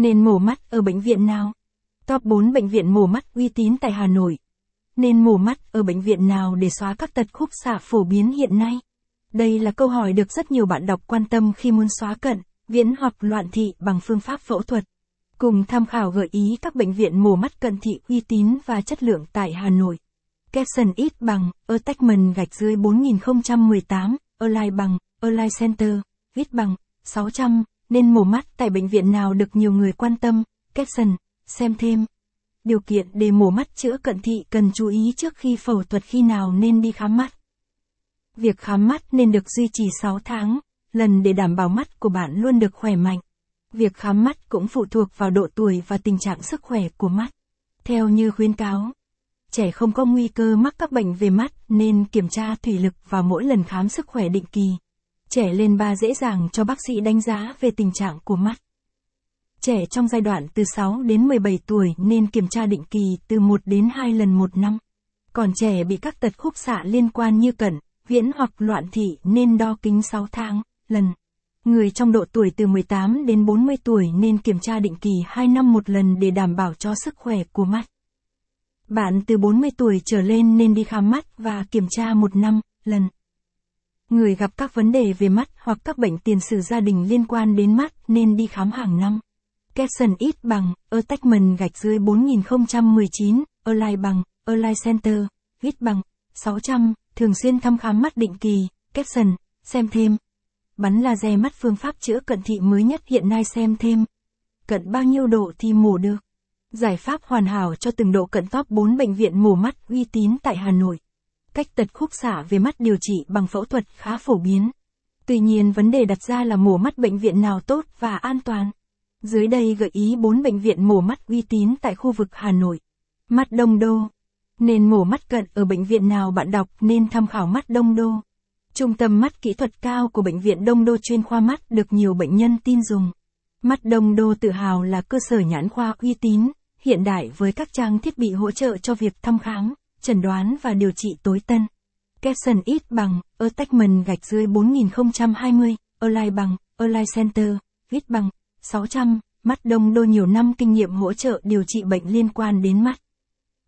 Nên mổ mắt ở bệnh viện nào? Top 4 bệnh viện mổ mắt uy tín tại Hà Nội. Nên mổ mắt ở bệnh viện nào để xóa các tật khúc xạ phổ biến hiện nay? Đây là câu hỏi được rất nhiều bạn đọc quan tâm khi muốn xóa cận, viễn hoặc loạn thị bằng phương pháp phẫu thuật. Cùng tham khảo gợi ý các bệnh viện mổ mắt cận thị uy tín và chất lượng tại Hà Nội. Capson ít bằng, Attachment gạch dưới 4018, Align bằng, Align Center, viết bằng, 600, nên mổ mắt tại bệnh viện nào được nhiều người quan tâm, Caption, xem thêm. Điều kiện để mổ mắt chữa cận thị cần chú ý trước khi phẫu thuật khi nào nên đi khám mắt. Việc khám mắt nên được duy trì 6 tháng, lần để đảm bảo mắt của bạn luôn được khỏe mạnh. Việc khám mắt cũng phụ thuộc vào độ tuổi và tình trạng sức khỏe của mắt. Theo như khuyến cáo, trẻ không có nguy cơ mắc các bệnh về mắt nên kiểm tra thủy lực vào mỗi lần khám sức khỏe định kỳ. Trẻ lên 3 dễ dàng cho bác sĩ đánh giá về tình trạng của mắt. Trẻ trong giai đoạn từ 6 đến 17 tuổi nên kiểm tra định kỳ từ 1 đến 2 lần một năm. Còn trẻ bị các tật khúc xạ liên quan như cận, viễn hoặc loạn thị nên đo kính 6 tháng, lần. Người trong độ tuổi từ 18 đến 40 tuổi nên kiểm tra định kỳ 2 năm một lần để đảm bảo cho sức khỏe của mắt. Bạn từ 40 tuổi trở lên nên đi khám mắt và kiểm tra một năm, lần. Người gặp các vấn đề về mắt hoặc các bệnh tiền sử gia đình liên quan đến mắt nên đi khám hàng năm. Capson ít bằng, Attachment gạch dưới 4019, Align bằng, Align Center, ít bằng, 600, thường xuyên thăm khám mắt định kỳ, Capson, xem thêm. Bắn laser mắt phương pháp chữa cận thị mới nhất hiện nay xem thêm. Cận bao nhiêu độ thì mổ được. Giải pháp hoàn hảo cho từng độ cận top 4 bệnh viện mổ mắt uy tín tại Hà Nội. Cách tật khúc xạ về mắt điều trị bằng phẫu thuật khá phổ biến. Tuy nhiên vấn đề đặt ra là mổ mắt bệnh viện nào tốt và an toàn. Dưới đây gợi ý 4 bệnh viện mổ mắt uy tín tại khu vực Hà Nội. Mắt Đông Đô. Nên mổ mắt cận ở bệnh viện nào bạn đọc nên tham khảo mắt Đông Đô. Trung tâm mắt kỹ thuật cao của Bệnh viện Đông Đô chuyên khoa mắt được nhiều bệnh nhân tin dùng. Mắt Đông Đô tự hào là cơ sở nhãn khoa uy tín, hiện đại với các trang thiết bị hỗ trợ cho việc thăm khám, chẩn đoán và điều trị tối tân. Capson ít bằng, Attachment gạch dưới 4020, Align bằng, Align Center, viết bằng, 600, mắt đông đô nhiều năm kinh nghiệm hỗ trợ điều trị bệnh liên quan đến mắt.